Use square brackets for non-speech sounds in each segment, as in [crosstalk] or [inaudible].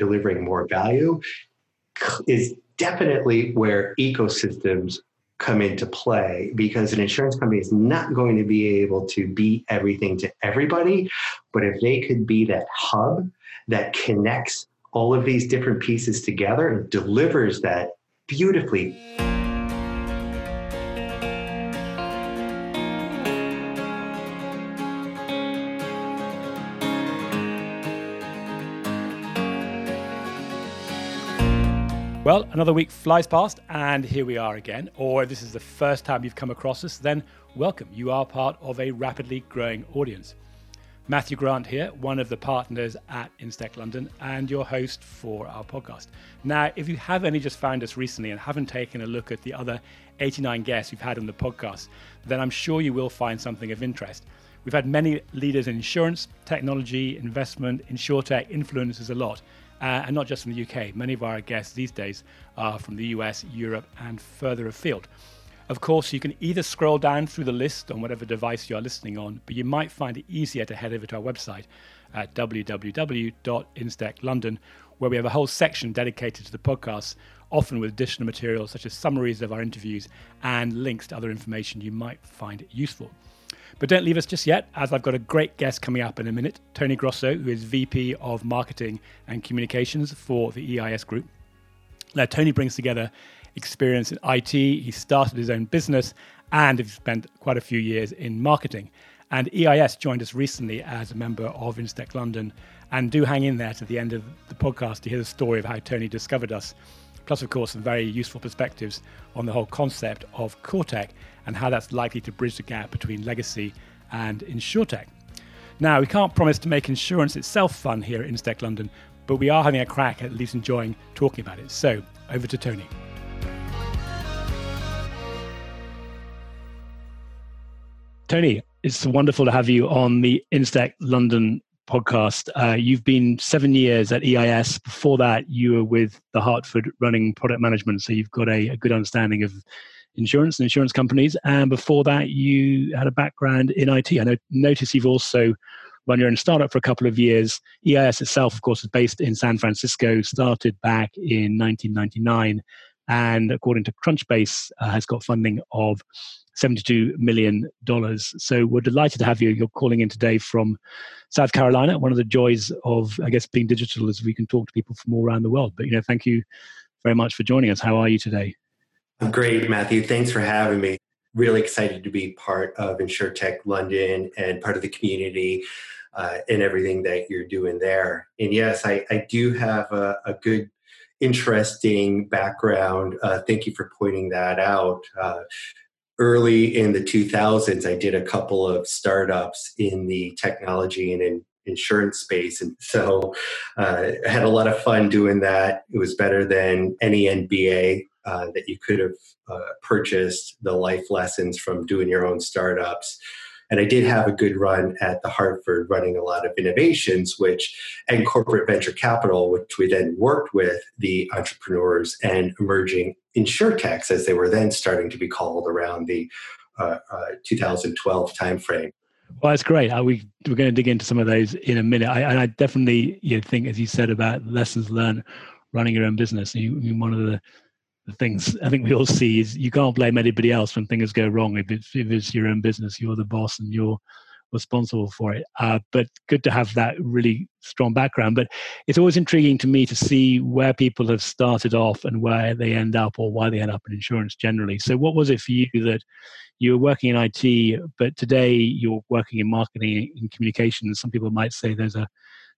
delivering more value is definitely where ecosystems come into play because an insurance company is not going to be able to be everything to everybody. But if they could be that hub that connects all of these different pieces together and delivers that beautifully. Well, another week flies past, and here we are again. Or if this is the first time you've come across us, then welcome. You are part of a rapidly growing audience. Matthew Grant here, one of the partners at Instech London, and your host for our podcast. Now, if you have only just found us recently and haven't taken a look at the other 89 guests we've had on the podcast, then I'm sure you will find something of interest. We've had many leaders in insurance, technology, investment, insurtech, influencers a lot uh, and not just from the UK. Many of our guests these days are from the US, Europe, and further afield. Of course, you can either scroll down through the list on whatever device you're listening on, but you might find it easier to head over to our website at www.instechlondon, where we have a whole section dedicated to the podcast, often with additional materials such as summaries of our interviews and links to other information you might find useful. But don't leave us just yet, as I've got a great guest coming up in a minute Tony Grosso, who is VP of Marketing and Communications for the EIS Group. Now, Tony brings together experience in IT, he started his own business, and he spent quite a few years in marketing. And EIS joined us recently as a member of Instech London. And do hang in there to the end of the podcast to hear the story of how Tony discovered us. Plus, of course, some very useful perspectives on the whole concept of CoreTech and how that's likely to bridge the gap between legacy and insurtech. Now, we can't promise to make insurance itself fun here at Instech London, but we are having a crack at least enjoying talking about it. So, over to Tony. Tony, it's wonderful to have you on the Instech London podcast. Uh, you've been seven years at EIS. Before that, you were with the Hartford running product management, so you've got a, a good understanding of insurance and insurance companies. And before that, you had a background in IT. I know, notice you've also run your own startup for a couple of years. EIS itself, of course, is based in San Francisco, started back in 1999, and according to Crunchbase, uh, has got funding of $72 million. So we're delighted to have you. You're calling in today from South Carolina. One of the joys of, I guess, being digital is we can talk to people from all around the world. But, you know, thank you very much for joining us. How are you today? I'm great, Matthew. Thanks for having me. Really excited to be part of Instech London and part of the community uh, and everything that you're doing there. And yes, I, I do have a, a good, interesting background. Uh, thank you for pointing that out. Uh, early in the 2000s, I did a couple of startups in the technology and in insurance space. And so uh, I had a lot of fun doing that. It was better than any MBA uh, that you could have uh, purchased the life lessons from doing your own startups. And I did have a good run at the Hartford running a lot of innovations, which and corporate venture capital, which we then worked with the entrepreneurs and emerging insurtechs as they were then starting to be called around the uh, uh, 2012 timeframe. Well, that's great. Uh, we, we're going to dig into some of those in a minute. I, and I definitely you know, think, as you said, about lessons learned running your own business. You, one of the the things I think we all see is you can't blame anybody else when things go wrong. If it's, if it's your own business, you're the boss and you're responsible for it. Uh, but good to have that really strong background. But it's always intriguing to me to see where people have started off and where they end up or why they end up in insurance generally. So, what was it for you that you were working in IT, but today you're working in marketing and communications? Some people might say those are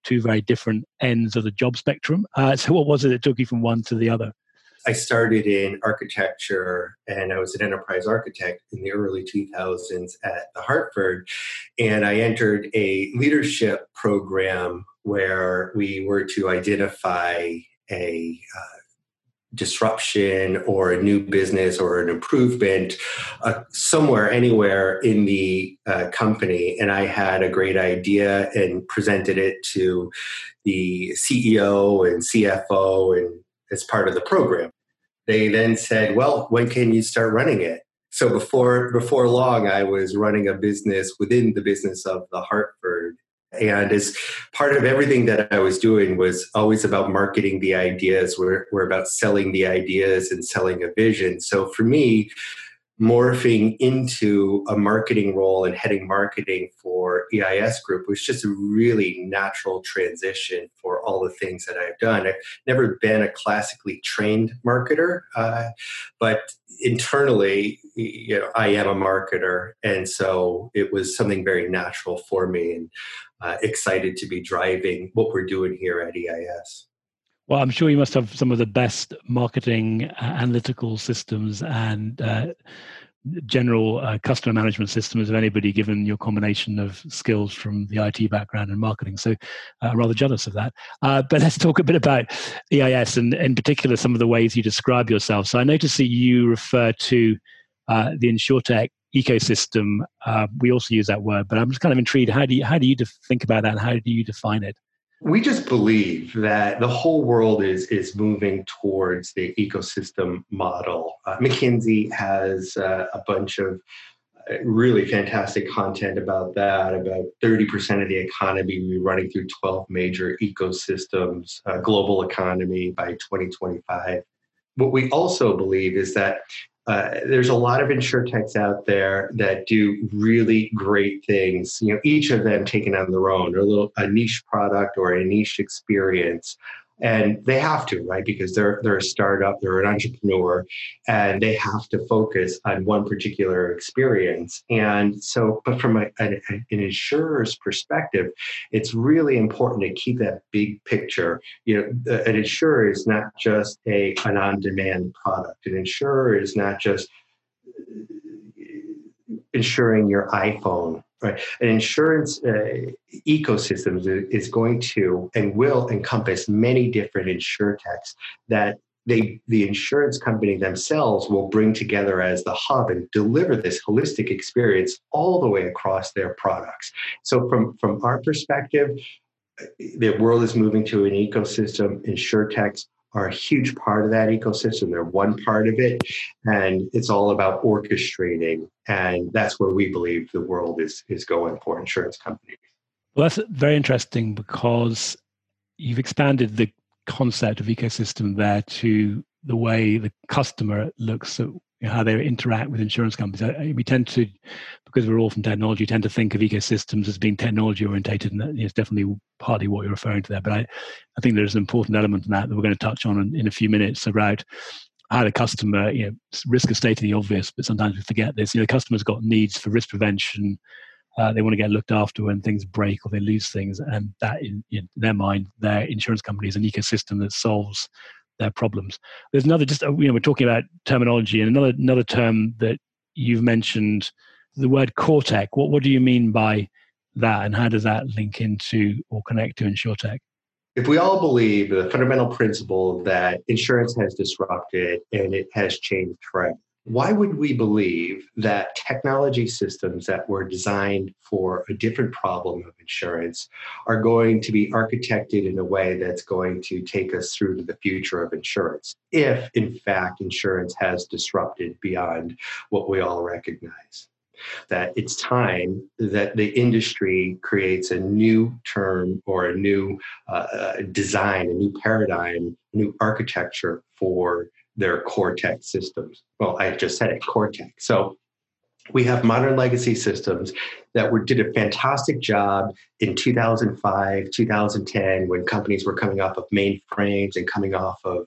two very different ends of the job spectrum. Uh, [laughs] so, what was it that took you from one to the other? I started in architecture and I was an enterprise architect in the early 2000s at the Hartford. And I entered a leadership program where we were to identify a uh, disruption or a new business or an improvement uh, somewhere, anywhere in the uh, company. And I had a great idea and presented it to the CEO and CFO and as part of the program. They then said, "Well, when can you start running it?" So before before long, I was running a business within the business of the Hartford And as part of everything that I was doing was always about marketing the ideas. We're, we're about selling the ideas and selling a vision. So for me, morphing into a marketing role and heading marketing for EIS Group was just a really natural transition for all the things that I've done. I've never been a classically trained marketer, uh, but internally, you know, I am a marketer, and so it was something very natural for me, and uh, excited to be driving what we're doing here at EIS. Well, I'm sure you must have some of the best marketing uh, analytical systems and uh, general uh, customer management systems of anybody, given your combination of skills from the IT background and marketing. So, uh, I'm rather jealous of that. Uh, but let's talk a bit about EIS and, in particular, some of the ways you describe yourself. So, I notice that you refer to uh, the InsurTech ecosystem. we also use that word, but I'm just kind of intrigued. How do you how do you think about that, and how do you define it? We just believe that the whole world is is moving towards the ecosystem model. Uh, McKinsey has uh, a bunch of uh, really fantastic content about that. About 30% of the economy will be running through 12 major ecosystems, uh, global economy by 2025. What we also believe is that uh, there's a lot of insurtechs out there that do really great things. You know, each of them taken on their own, or a little a niche product or a niche experience and they have to right? Because they're they're a startup they're an entrepreneur and they have to focus on one particular experience. And so but from a, an, an insurer's perspective it's really important to keep that big picture. You know an insurer is not just a an on-demand product. An insurer is not just uh, insuring your iphone Right. An insurance uh, ecosystem is going to and will encompass many different insurtechs that they, the insurance company themselves will bring together as the hub and deliver this holistic experience all the way across their products. So, from, from our perspective, the world is moving to an ecosystem. Insurtechs are a huge part of that ecosystem. They're one part of it, and it's all about orchestrating. And that's where we believe the world is is going for insurance companies. Well, that's very interesting because you've expanded the concept of ecosystem there to the way the customer looks at you know, how they interact with insurance companies. We tend to, because we're all from technology, tend to think of ecosystems as being technology orientated, and it's definitely partly what you're referring to there. But I, I think there's an important element in that that we're going to touch on in, in a few minutes about how the customer, you know, risk is stating the obvious, but sometimes we forget this. You know, the customer's got needs for risk prevention. Uh, they want to get looked after when things break or they lose things, and that, in, in their mind, their insurance company is an ecosystem that solves their problems. There's another just uh, you know we're talking about terminology and another another term that you've mentioned the word CoreTech. What what do you mean by that, and how does that link into or connect to InsurTech? If we all believe the fundamental principle that insurance has disrupted and it has changed forever, why would we believe that technology systems that were designed for a different problem of insurance are going to be architected in a way that's going to take us through to the future of insurance, if in fact insurance has disrupted beyond what we all recognize? That it's time that the industry creates a new term or a new uh, uh design, a new paradigm, new architecture for their core tech systems. Well, I just said it, core tech. So we have modern legacy systems that were, did a fantastic job in 2005, 2010, when companies were coming off of mainframes and coming off of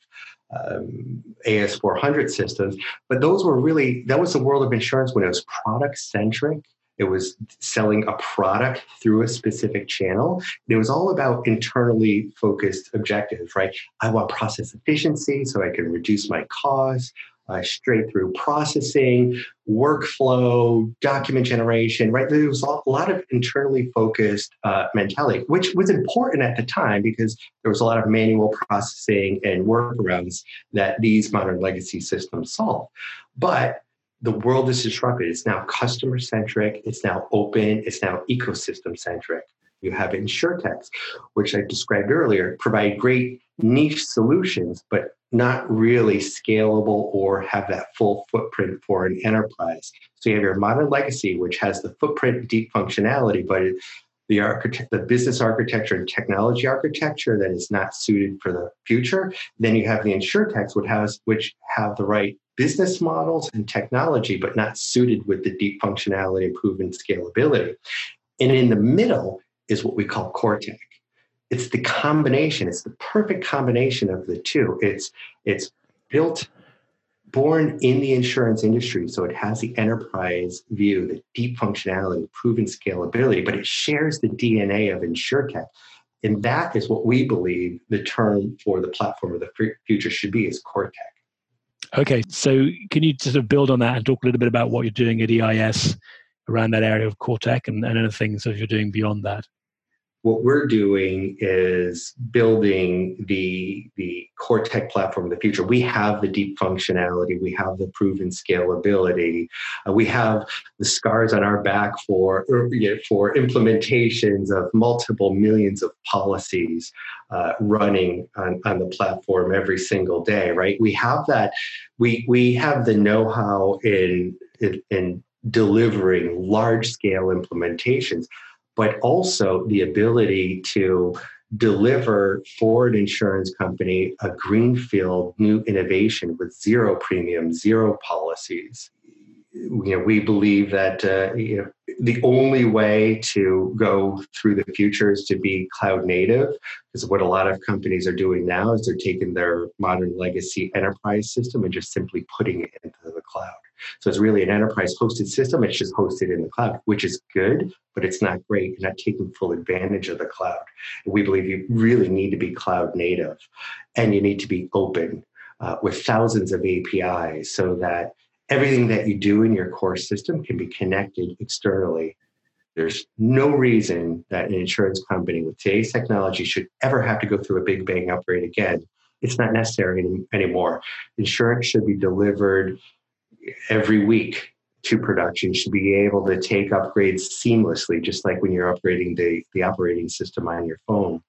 um, AS400 systems. But those were really, that was the world of insurance when it was product centric it was selling a product through a specific channel. It was all about internally focused objectives, right? I want process efficiency so I can reduce my costs. Uh, straight through processing, workflow, document generation, right? There was a lot of internally focused uh, mentality, which was important at the time because there was a lot of manual processing and workarounds that these modern legacy systems solve. But the world is disrupted. It's now customer centric, it's now open, it's now ecosystem centric. You have insurtechs, which I described earlier, provide great niche solutions, but not really scalable or have that full footprint for an enterprise. So you have your modern legacy, which has the footprint, deep functionality, but it, the architect, the business architecture and technology architecture that is not suited for the future. Then you have the insurtechs, which has which have the right business models and technology, but not suited with the deep functionality and proven scalability. And in the middle is what we call core tech. It's the combination. It's the perfect combination of the two. It's it's built born in the insurance industry, so it has the enterprise view, the deep functionality, proven scalability, but it shares the DNA of insurtech. And that is what we believe the term for the platform of the future should be is core tech. Okay, so can you sort of build on that and talk a little bit about what you're doing at EIS around that area of core tech and, and other things that you're doing beyond that? What we're doing is building the the core tech platform of the future. We have the deep functionality, we have the proven scalability, uh, we have the scars on our back for for implementations of multiple millions of policies uh, running on, on the platform every single day. Right? We have that. We we have the know-how in in, in delivering large scale implementations but also the ability to deliver for an insurance company a greenfield new innovation with zero premium, zero policies. You know, we believe that uh, you know, the only way to go through the future is to be cloud native, because what a lot of companies are doing now is they're taking their modern legacy enterprise system and just simply putting it into the cloud. So it's really an enterprise hosted system. It's just hosted in the cloud, which is good, but it's not great. You're not taking full advantage of the cloud. We believe you really need to be cloud native and you need to be open uh, with thousands of APIs so that everything that you do in your core system can be connected externally. There's no reason that an insurance company with today's technology should ever have to go through a big bang upgrade again. It's not necessary any, anymore. Insurance should be delivered every week to production should be able to take upgrades seamlessly, just like when you're upgrading the, the operating system on your phone.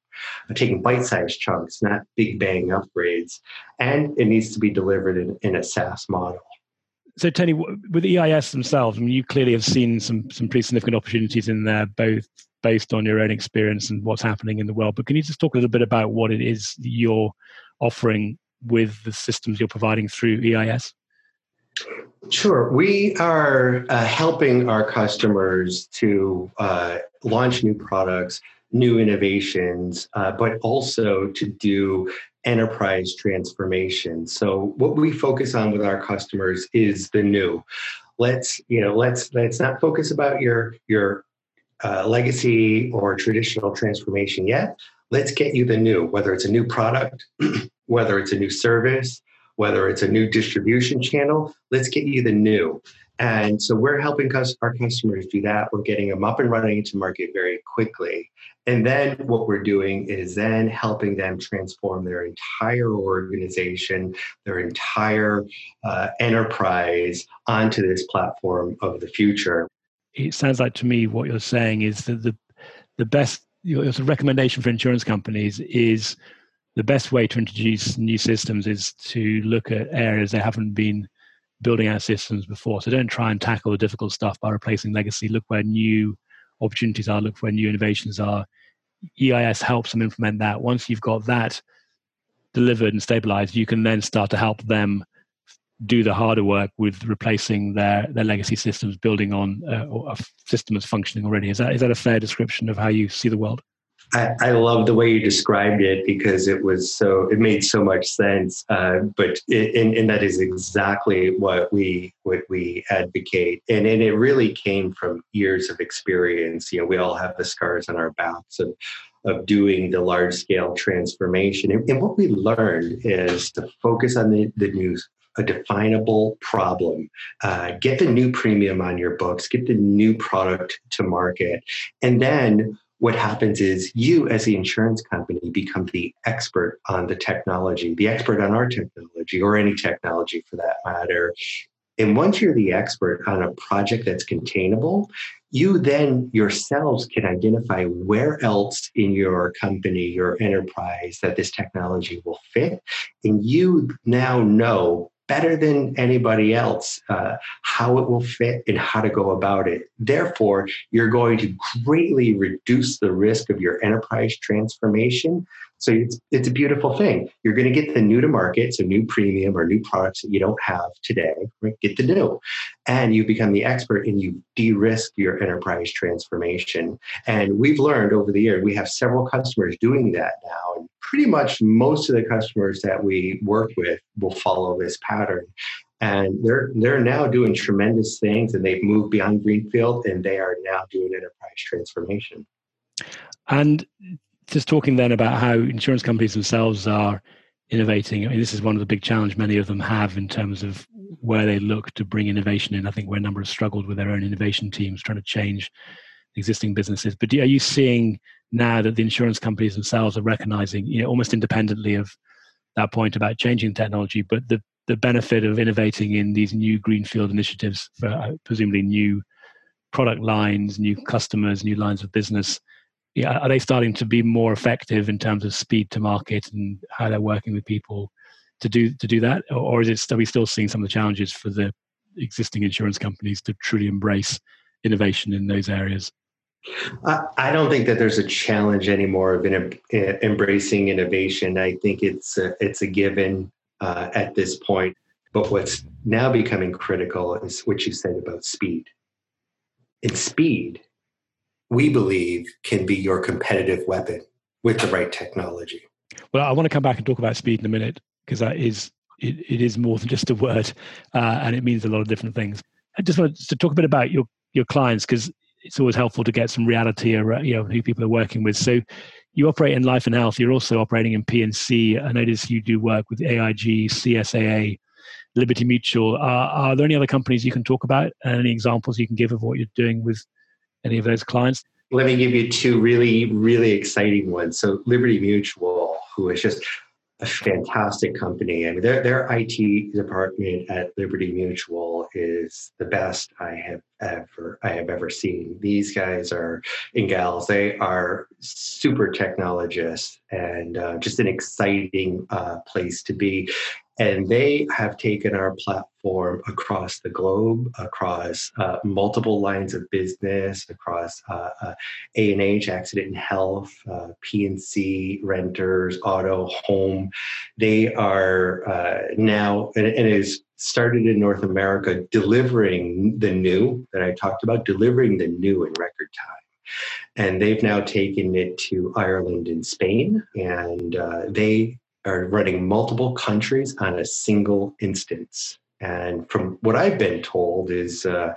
taking bite-sized chunks, not big bang upgrades, and it needs to be delivered in, in a SaaS model. So, Tony, with EIS themselves, I mean, you clearly have seen some some pretty significant opportunities in there, both based on your own experience and what's happening in the world. But can you just talk a little bit about what it is you're offering with the systems you're providing through EIS? Sure. We are uh, helping our customers to uh, launch new products, new innovations, uh, but also to do enterprise transformation. So what we focus on with our customers is the new. Let's you know let's let's not focus about your your uh, legacy or traditional transformation yet. Let's get you the new, whether it's a new product, [clears throat] whether it's a new service, whether it's a new distribution channel, let's get you the new. And so we're helping our customers do that. We're getting them up and running into market very quickly. And then what we're doing is then helping them transform their entire organization, their entire uh, enterprise onto this platform of the future. It sounds like to me what you're saying is that the the best your, your recommendation for insurance companies is the best way to introduce new systems is to look at areas they haven't been building out systems before. So don't try and tackle the difficult stuff by replacing legacy. Look where new opportunities are, look where new innovations are. EIS helps them implement that. Once you've got that delivered and stabilized, you can then start to help them do the harder work with replacing their, their legacy systems, building on uh, a system that's functioning already. Is that, is that a fair description of how you see the world? I, I love the way you described it because it was so it made so much sense. Uh, but and, and that is exactly what we what we advocate, and and it really came from years of experience. You know, we all have the scars on our backs of of doing the large scale transformation, and, and what we learned is to focus on the the news a definable problem. Uh, get the new premium on your books, get the new product to market, and then what happens is you as the insurance company become the expert on the technology the expert on our technology or any technology for that matter. And once you're the expert on a project that's containable you then yourselves can identify where else in your company your enterprise that this technology will fit. And you now know better than anybody else uh, how it will fit and how to go about it. Therefore, you're going to greatly reduce the risk of your enterprise transformation. So it's, it's a beautiful thing. You're going to get the new to market, so new premium or new products that you don't have today, right? Get the new. And you become the expert and you de risk your enterprise transformation. And we've learned over the year, we have several customers doing that now. And pretty much most of the customers that we work with will follow this pattern and they're they're now doing tremendous things and they've moved beyond greenfield and they are now doing enterprise transformation and just talking then about how insurance companies themselves are innovating i mean this is one of the big challenges many of them have in terms of where they look to bring innovation in i think where a number have struggled with their own innovation teams trying to change existing businesses but are you seeing now that the insurance companies themselves are recognizing, you know, almost independently of that point about changing technology, but the the benefit of innovating in these new greenfield initiatives for uh, presumably new product lines, new customers, new lines of business. Yeah, are they starting to be more effective in terms of speed to market and how they're working with people to do to do that, or is it are we still seeing some of the challenges for the existing insurance companies to truly embrace innovation in those areas? I don't think that there's a challenge anymore of in, embracing innovation. I think it's a, it's a given uh, at this point. But what's now becoming critical is what you said about speed. And speed, we believe, can be your competitive weapon with the right technology. Well, I want to come back and talk about speed in a minute because that is it, it is more than just a word, uh, and it means a lot of different things. I just wanted to talk a bit about your your clients because it's always helpful to get some reality around you know who people are working with. So you operate in life and health. You're also operating in P&C. I notice you do work with AIG, CSAA, Liberty Mutual. Are, are there any other companies you can talk about? Any examples you can give of what you're doing with any of those clients? Let me give you two really, really exciting ones. So Liberty Mutual, who is just a fantastic company. I mean, their their IT department at Liberty Mutual is the best I have ever I have ever seen. These guys are and gals. They are super technologists and uh, just an exciting uh, place to be. And they have taken our platform across the globe, across uh, multiple lines of business, across uh, uh, A&H, accident and health, uh, P&C, renters, auto, home. They are uh, now, and, and started in North America, delivering the new that I talked about, delivering the new in record time. And they've now taken it to Ireland and Spain, and uh, they are running multiple countries on a single instance. And from what I've been told, is uh,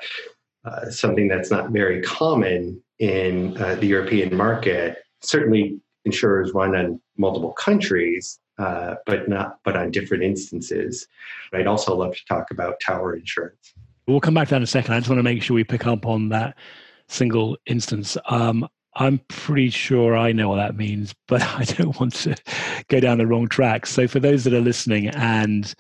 uh, something that's not very common in uh, the European market. Certainly, insurers run on multiple countries, uh, but not but on different instances. I'd also love to talk about tower insurance. We'll come back to that in a second. I just want to make sure we pick up on that single instance. Um, I'm pretty sure I know what that means, but [laughs] I don't want to go down the wrong track. So, for those that are listening and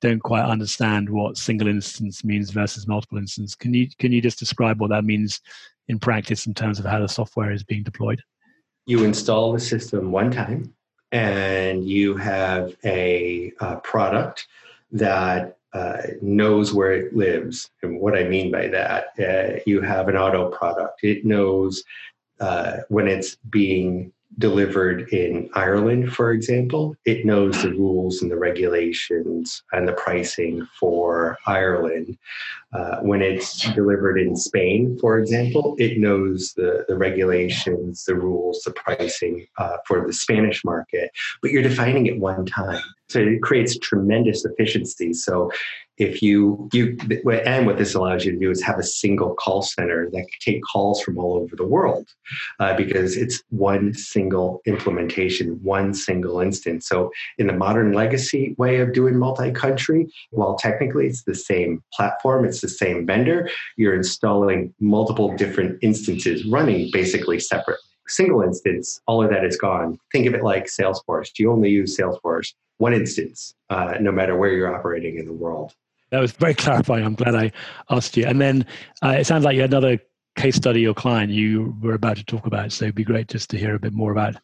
don't quite understand what single instance means versus multiple instance, can you can you just describe what that means in practice in terms of how the software is being deployed? You install the system one time, and you have a, a product that uh, knows where it lives. And what I mean by that, uh, you have an auto product. It knows uh, when it's being delivered in Ireland, for example, it knows the rules and the regulations and the pricing for Ireland. Uh, when it's delivered in Spain, for example, it knows the, the regulations, the rules, the pricing uh, for the Spanish market, but you're defining it one time. So it creates tremendous efficiency. So if you you and what this allows you to do is have a single call center that can take calls from all over the world uh, because it's one single implementation one single instance. So in the modern legacy way of doing multi-country while technically it's the same platform it's the same vendor you're installing multiple different instances running basically separate single instance all of that is gone. Think of it like salesforce. You only use salesforce one instance uh, no matter where you're operating in the world that was very clarifying. I'm glad I asked you. And then uh, it sounds like you had another case study or client you were about to talk about. So it'd be great just to hear a bit more about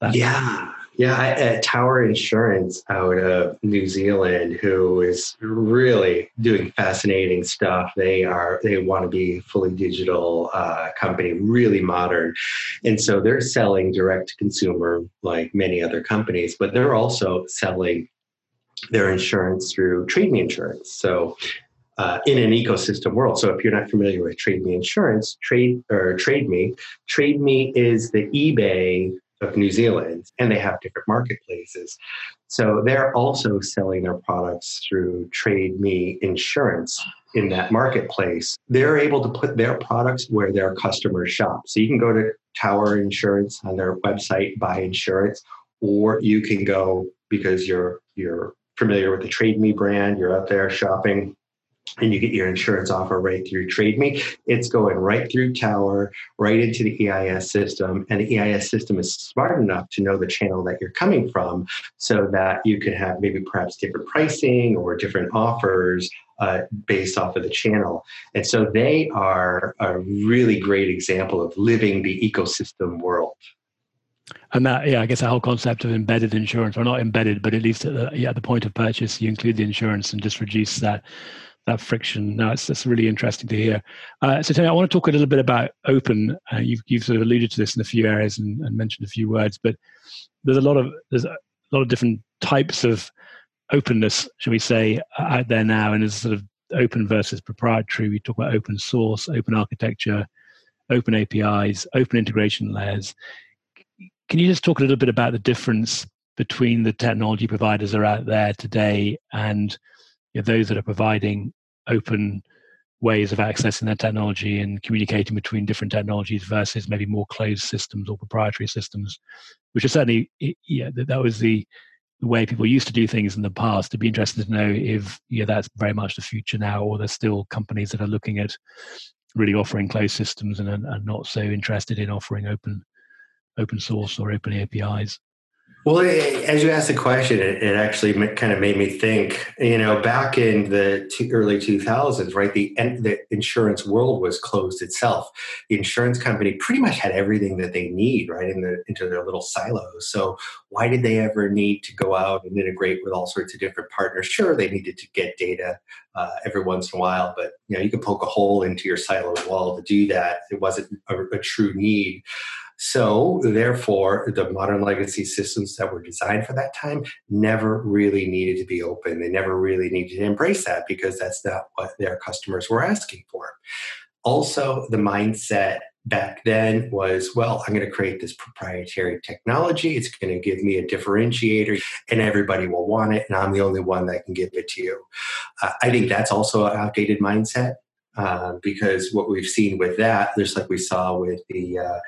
that. Yeah. Yeah, I, at Tower Insurance out of New Zealand, who is really doing fascinating stuff. They are they want to be fully digital uh, company, really modern, and so they're selling direct to consumer like many other companies, but they're also selling their insurance through Trade Me Insurance. So uh, in an ecosystem world. So if you're not familiar with Trade Me Insurance, Trade or Trade Me, Trade Me is the eBay of New Zealand, and they have different marketplaces. So they're also selling their products through Trade Me Insurance in that marketplace. They're able to put their products where their customers shop. So you can go to Tower Insurance on their website, buy insurance, or you can go because you're you're familiar with the Trade Me brand, you're out there shopping and you get your insurance offer right through TradeMe. It's going right through Tower, right into the EIS system, and the EIS system is smart enough to know the channel that you're coming from, so that you can have maybe perhaps different pricing or different offers uh, based off of the channel. And so they are a really great example of living the ecosystem world. And that, yeah, I guess the whole concept of embedded insurance, or not embedded, but at least at the, yeah, at the point of purchase, you include the insurance and just reduce that that friction. No, it's, it's really interesting to hear. Uh, so, Tony, I want to talk a little bit about open. Uh, you've, you've sort of alluded to this in a few areas and, and, mentioned a few words, but there's a lot of there's a lot of different types of openness, shall we say, out there now, and there's sort of open versus proprietary. We talk about open source, open architecture, open APIs, open integration layers. Can you just talk a little bit about the difference between the technology providers that are out there today and you know, those that are providing open ways of accessing that technology and communicating between different technologies versus maybe more closed systems or proprietary systems, which is certainly yeah that, was the, way people used to do things in the past. To be interested to know if yeah that's very much the future now, or there's still companies that are looking at really offering closed systems and are not so interested in offering open open source or open APIs. Well, as you asked the question, it, actually kind of made me think. You know, back in the early 2000s, right? The the insurance world was closed itself. The insurance company pretty much had everything that they need, right, in the into their little silos. So why did they ever need to go out and integrate with all sorts of different partners? Sure, they needed to get data uh, every once in a while, but you know, you could poke a hole into your siloed wall to do that. It wasn't a, a true need. So, therefore, the modern legacy systems that were designed for that time never really needed to be open. They never really needed to embrace that because that's not what their customers were asking for. Also, the mindset back then was well, I'm going to create this proprietary technology. It's going to give me a differentiator, and everybody will want it, and I'm the only one that can give it to you. Uh, I think that's also an outdated mindset. Uh, because what we've seen with that, just like we saw with the uh,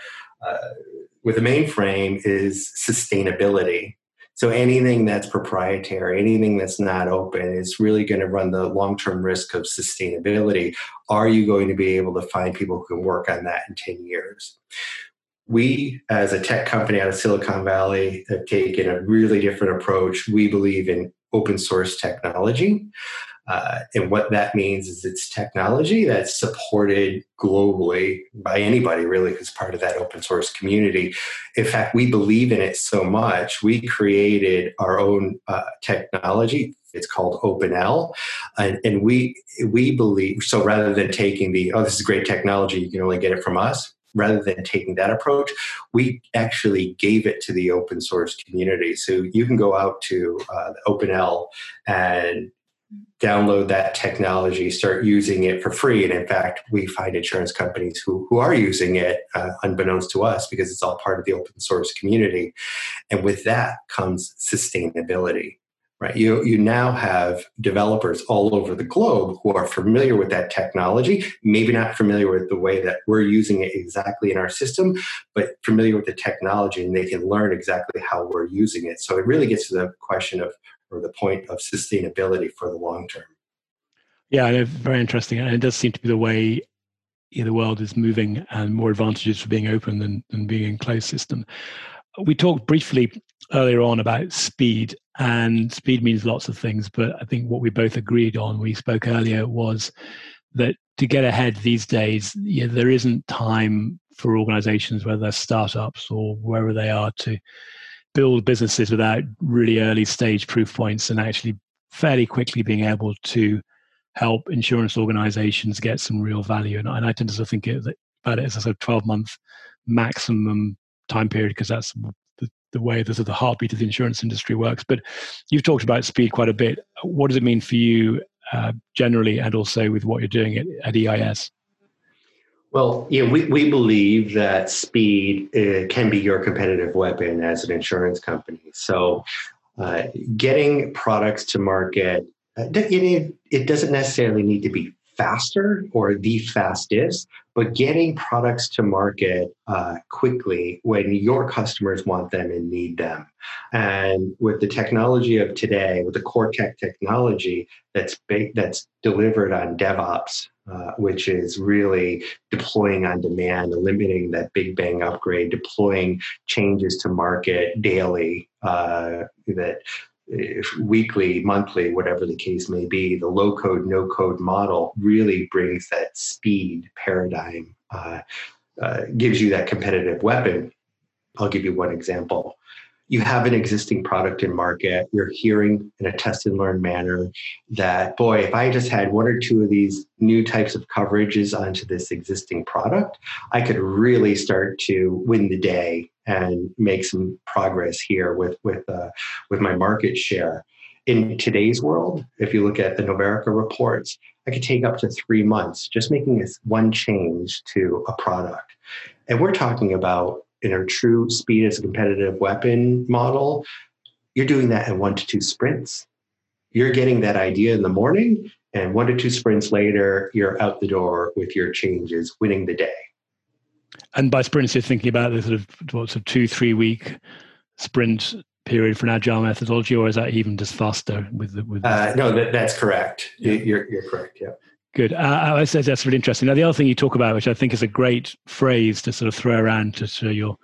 with a mainframe is sustainability. So anything that's proprietary, anything that's not open is really going to run the long-term risk of sustainability. Are you going to be able to find people who can work on that in 10 years? We, as a tech company out of Silicon Valley, have taken a really different approach. We believe in open source technology. Uh, and what that means is it's technology that's supported globally by anybody, really, who's part of that open source community. In fact, we believe in it so much, we created our own uh, technology. It's called OpenL, and, and we we believe so. Rather than taking the oh, this is great technology, you can only get it from us rather than taking that approach, we actually gave it to the open source community. So you can go out to uh, OpenL and download that technology, start using it for free. And in fact, we find insurance companies who, who are using it uh, unbeknownst to us because it's all part of the open source community. And with that comes sustainability. Right. You, you now have developers all over the globe who are familiar with that technology, maybe not familiar with the way that we're using it exactly in our system, but familiar with the technology and they can learn exactly how we're using it. So it really gets to the question of or the point of sustainability for the long term. Yeah, very interesting. And it does seem to be the way the world is moving and more advantages for being open than, than being in closed system. We talked briefly earlier on about speed, and speed means lots of things, but I think what we both agreed on, we spoke earlier, was that to get ahead these days, there isn't time for organizations, whether they're startups or wherever they are, to build businesses without really early stage proof points and actually fairly quickly being able to help insurance organizations get some real value. And, I tend to think about it as a sort of 12 month maximum time period because that's the, the way the, the heartbeat of the insurance industry works. But you've talked about speed quite a bit. What does it mean for you uh, generally and also with what you're doing at, at EIS? Well, yeah, we, we believe that speed uh, can be your competitive weapon as an insurance company. So, uh, getting products to market, uh, it, it doesn't necessarily need to be faster or the fastest, but getting products to market uh, quickly when your customers want them and need them. And with the technology of today, with the core tech technology that's ba- that's delivered on DevOps, uh, which is really deploying on demand, eliminating that big bang upgrade, deploying changes to market daily uh, that weekly, monthly, whatever the case may be, the low code, no code model really brings that speed paradigm, uh, uh, gives you that competitive weapon. I'll give you one example. You have an existing product in market, you're hearing in a test and learn manner that, boy, if I just had one or two of these new types of coverages onto this existing product, I could really start to win the day and make some progress here with with uh, with my market share. In today's world, if you look at the Novarica reports, I could take up to three months just making this one change to a product. And we're talking about in our true speed as a competitive weapon model. You're doing that in one to two sprints. You're getting that idea in the morning, and one to two sprints later, you're out the door with your changes, winning the day. And by sprints, you're thinking about the sort of what's a two, three week sprint period for an agile methodology, or is that even just faster with the? With uh, no, that, that's correct. Yeah. You're, you're correct. Yeah. Good. Uh, I said that's really interesting. Now, the other thing you talk about, which I think is a great phrase to sort of throw around to show your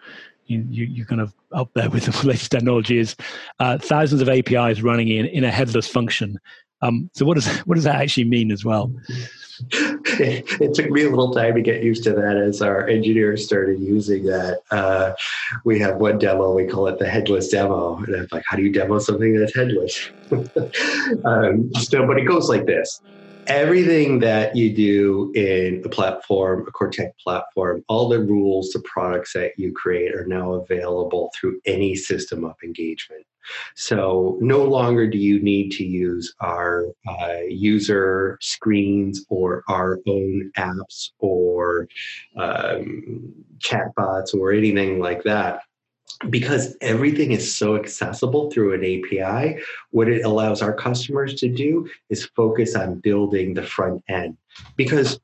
you, you, you're kind of up there with [laughs] the latest technology is uh, thousands of APIs running in, in a headless function. Um, so what does [laughs] what does that actually mean as well? It, it, took me a little time to get used to that as our engineers started using that. Uh, we have one demo, we call it the headless demo. And I'm like, how do you demo something that's headless? [laughs] um, so, but it goes like this everything that you do in a platform, a CoreTech platform, all the rules, the products that you create are now available through any system of engagement. So no longer do you need to use our uh, user screens or our own apps or um, chatbots or anything like that. Because everything is so accessible through an API, what it allows our customers to do is focus on building the front end. Because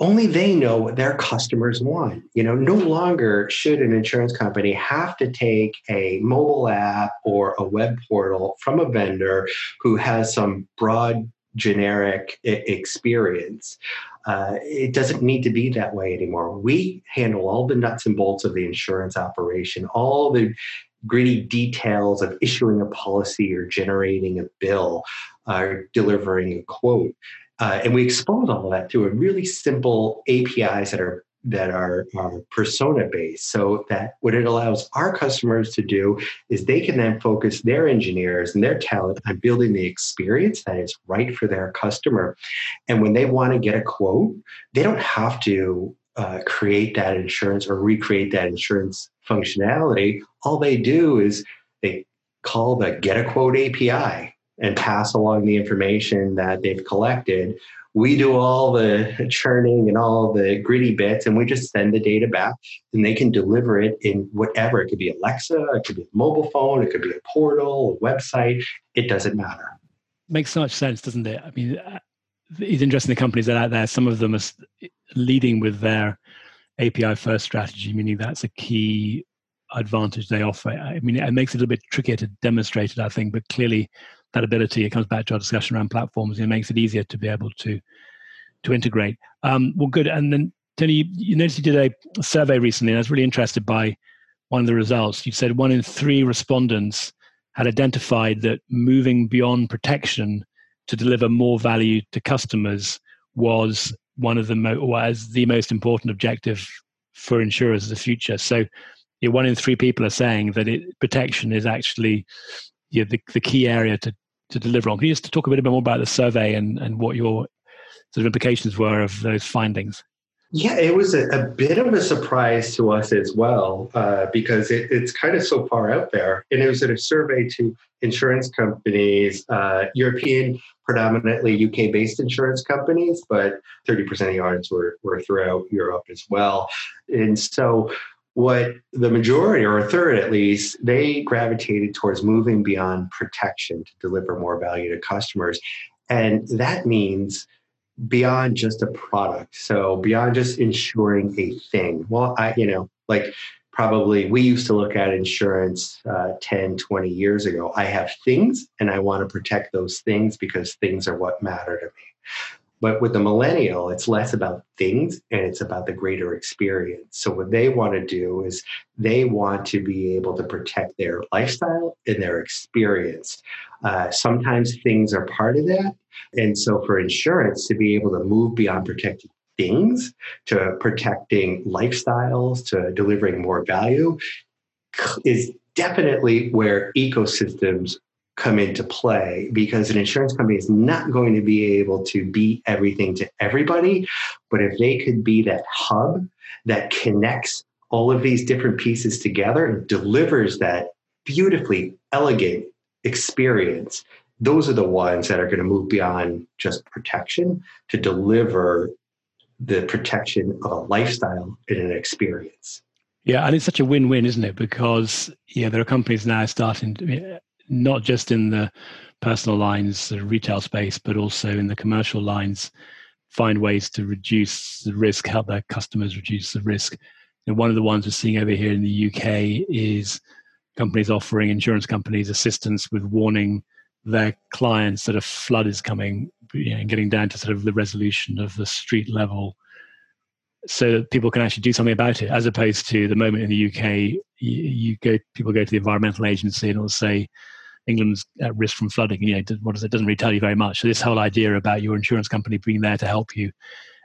only they know what their customers want. You know, no longer should an insurance company have to take a mobile app or a web portal from a vendor who has some broad generic experience. Uh, it doesn't need to be that way anymore. We handle all the nuts and bolts of the insurance operation, all the gritty details of issuing a policy or generating a bill or delivering a quote. Uh, and we expose all of that through a really simple APIs that are that are, persona based. So that what it allows our customers to do is they can then focus their engineers and their talent on building the experience that is right for their customer. And when they want to get a quote they don't have to uh, create that insurance or recreate that insurance functionality. All they do is they call the get a quote api and pass along the information that they've collected we do all the [laughs] churning and all the gritty bits and we just send the data back and they can deliver it in whatever. It could be alexa it could be a mobile phone it could be a portal a website it doesn't matter. Makes so much sense doesn't it? I mean uh, it's interesting the companies that are out there some of them are leading with their api first strategy meaning that's a key advantage they offer. I mean it makes it a little bit trickier to demonstrate it i think but clearly that ability. It comes back to our discussion around platforms. And it makes it easier to be able to to integrate. Um, well, good. And then Tony, you, you noticed you did a survey recently, and I was really interested by one of the results. You said one in three respondents had identified that moving beyond protection to deliver more value to customers was one of the mo- was the most important objective for insurers of the future. So one in three people are saying that it, protection is actually you know, the, the key area to, to deliver on. Can you just talk a bit more about the survey and, and what your sort of implications were of those findings? Yeah, it was a, a, bit of a surprise to us as well uh, because it, it's kind of so far out there. And it was a survey to insurance companies, uh, European, predominantly UK based insurance companies, but 30% of the audience were, were throughout Europe as well. And so, what the majority, or a third at least, they gravitated towards moving beyond protection to deliver more value to customers. And that means beyond just a product. So beyond just insuring a thing. Well, I, you know, like probably we used to look at insurance uh, 10, 20 years ago. I have things and I want to protect those things because things are what matter to me. But with the millennial, it's less about things and it's about the greater experience. So, what they want to do is they want to be able to protect their lifestyle and their experience. Uh, sometimes things are part of that. And so, for insurance to be able to move beyond protecting things to protecting lifestyles to delivering more value is definitely where ecosystems come into play because an insurance company is not going to be able to be everything to everybody. But if they could be that hub that connects all of these different pieces together and delivers that beautifully elegant experience, those are the ones that are going to move beyond just protection to deliver the protection of a lifestyle and an experience. Yeah, and it's such a win-win, isn't it? Because yeah, there are companies now starting to, not just in the personal lines, the retail space, but also in the commercial lines, find ways to reduce the risk, help their customers reduce the risk. And one of the ones we're seeing over here in the UK is companies offering insurance companies assistance with warning their clients that a flood is coming you know, and getting down to sort of the resolution of the street level so that people can actually do something about it as opposed to the moment in the UK you, you go people go to the environmental agency and it'll say England's at risk from flooding. You know, what does it? Doesn't really tell you very much. So this whole idea about your insurance company being there to help you,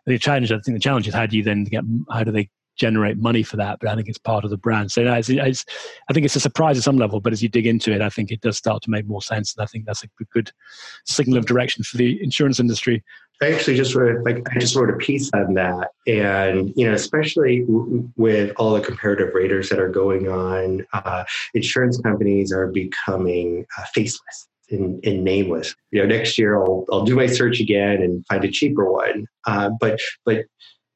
the challenge. I think the challenge is how do you then get? How do they generate money for that? But I think it's part of the brand. So it's, it's, I think it's a surprise at some level. But as you dig into it, I think it does start to make more sense. And I think that's a good signal of direction for the insurance industry I actually just wrote like I just wrote a piece on that, and you know, especially w- with all the comparative raters that are going on, uh, insurance companies are becoming uh, faceless and, and, nameless. You know, next year I'll I'll do my search again and find a cheaper one. Uh, but but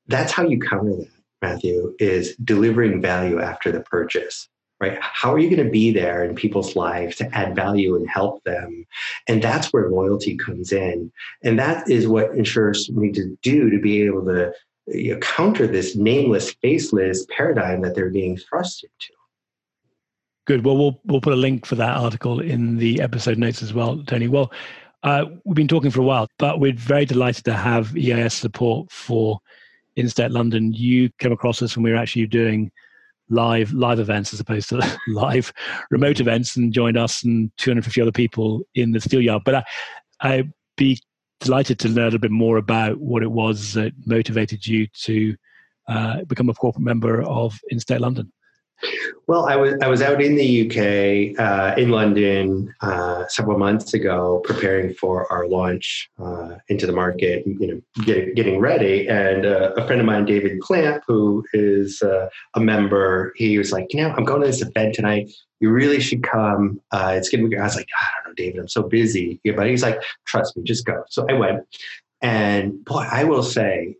that's how you counter that, Matthew, is delivering value after the purchase right? How are you going to be there in people's lives to add value and help them? And that's where loyalty comes in. And that is what insurers need to do to be able to you know, counter this nameless, faceless paradigm that they're being thrust into. Good. Well, we'll we'll put a link for that article in the episode notes as well, Tony. Well, uh, we've been talking for a while, but we're very delighted to have EIS support for Instech London. You came across us when we were actually doing live live events as opposed to [laughs] live remote events and joined us and 250 other people in the steel yard but I, i'd be delighted to learn a little bit more about what it was that motivated you to uh, become a corporate member of Instech London well, I was I was out in the UK, uh, in London, uh, several months ago, preparing for our launch uh, into the market. You know, get, getting ready, and uh, a friend of mine, David Clamp, who is uh, a member, he was like, "You know, I'm going to this event tonight. You really should come. Uh, it's gonna be." I was like, "I don't know, David. I'm so busy." Yeah, but he's like, "Trust me, just go." So I went, and boy, I will say,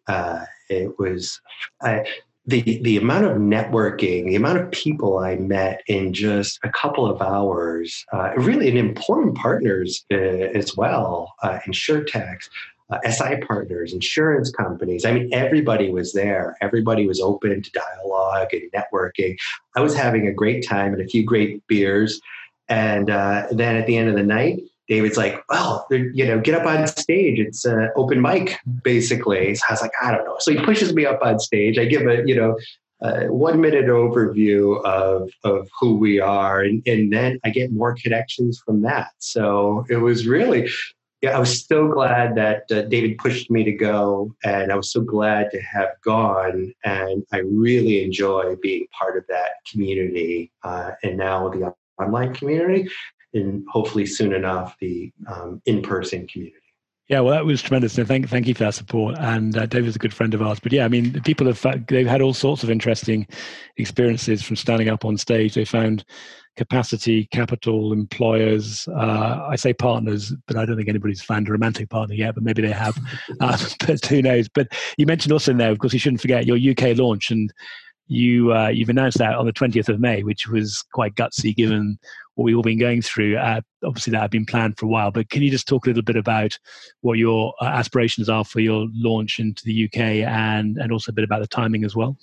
it was. I, the the amount of networking, the amount of people I met in just a couple of hours, uh, really, and important partners uh, as well, uh, insurtechs, uh, SI partners, insurance companies. I mean, everybody was there. Everybody was open to dialogue and networking. I was having a great time and a few great beers, and uh, then at the end of the night, David's like, well, you know, get up on stage. It's an open mic, basically. So I was like, I don't know. So he pushes me up on stage. I give a, you know, a one minute overview of, of who we are. And, and then I get more connections from that. So it was really yeah, I was so glad that uh, David pushed me to go, and I was so glad to have gone. And I really enjoy being part of that community, uh, and now the online community, and hopefully soon enough the um, in-person community. Yeah, well, that was tremendous. So thank, thank you for that support. And uh, David's a good friend of ours. But yeah, I mean, people have they've had all sorts of interesting experiences from standing up on stage. They found capacity, capital, employers. Uh, I say partners, but I don't think anybody's found a romantic partner yet. But maybe they have. [laughs] uh, [laughs] but who knows? But you mentioned also in there, of course, you shouldn't forget your UK launch and you uh, you've announced that on the 20th of May, which was quite gutsy given what we've all been going through. Uh, obviously, that had been planned for a while, but can you just talk a little bit about what your uh, aspirations are for your launch into the UK and and also a bit about the timing as well?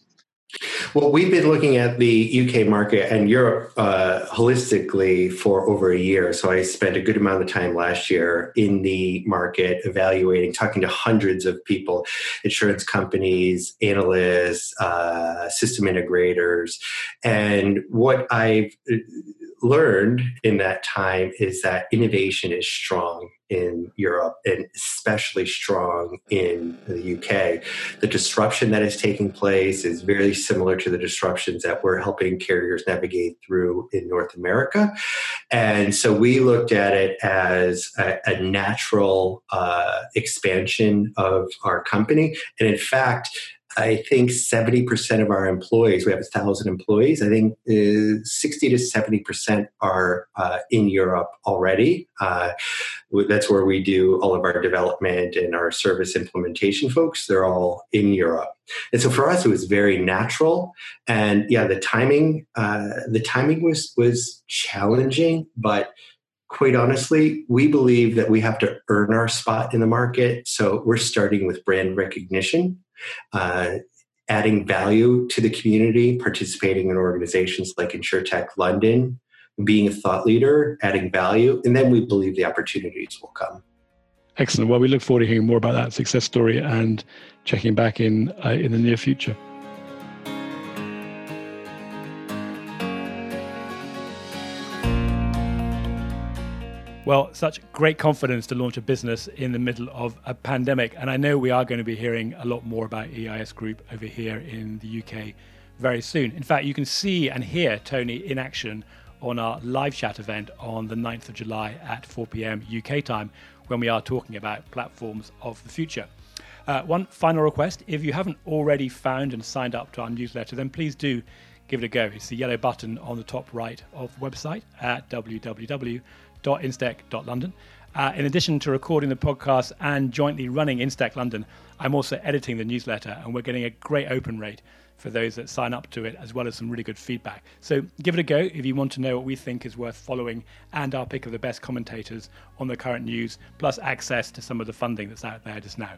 Well, we've been looking at the UK market and Europe uh, holistically for over a year. So I spent a good amount of time last year in the market evaluating, talking to hundreds of people, insurance companies, analysts, uh, system integrators. And what I've learned in that time is that innovation is strong in Europe and especially strong in the UK. The disruption that is taking place is very similar to the disruptions that we're helping carriers navigate through in North America. And so we looked at it as a, a natural uh, expansion of our company. And in fact, I think 70% of our employees, we have a thousand employees, I think uh, 60 to 70% are uh, in Europe already. Uh, that's where we do all of our development and our service implementation folks. They're all in Europe. And so for us, it was very natural. And yeah, the timing, uh, the timing was, was challenging, but quite honestly, we believe that we have to earn our spot in the market. So we're starting with brand recognition uh, adding value to the community, participating in organizations like Instech London, being a thought leader, adding value, and then we believe the opportunities will come. Excellent. Well, we look forward to hearing more about that success story and checking back in uh, in the near future. Well, such great confidence to launch a business in the middle of a pandemic. And I know we are going to be hearing a lot more about EIS Group over here in the UK very soon. In fact, you can see and hear Tony in action on our live chat event on the 9th of July at 4 p.m. UK time when we are talking about platforms of the future. Uh, one final request if you haven't already found and signed up to our newsletter, then please do give it a go. It's the yellow button on the top right of the website at www instech.london. Uh, in addition to recording the podcast and jointly running Instech London, I'm also editing the newsletter, and we're getting a great open rate for those that sign up to it, as well as some really good feedback. So give it a go if you want to know what we think is worth following and our pick of the best commentators on the current news, plus access to some of the funding that's out there just now.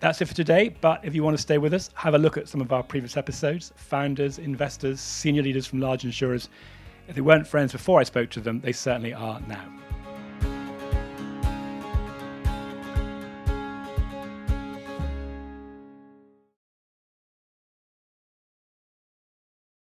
That's it for today, but if you want to stay with us, have a look at some of our previous episodes. Founders, investors, senior leaders from large insurers if they weren't friends before I spoke to them, they certainly are now.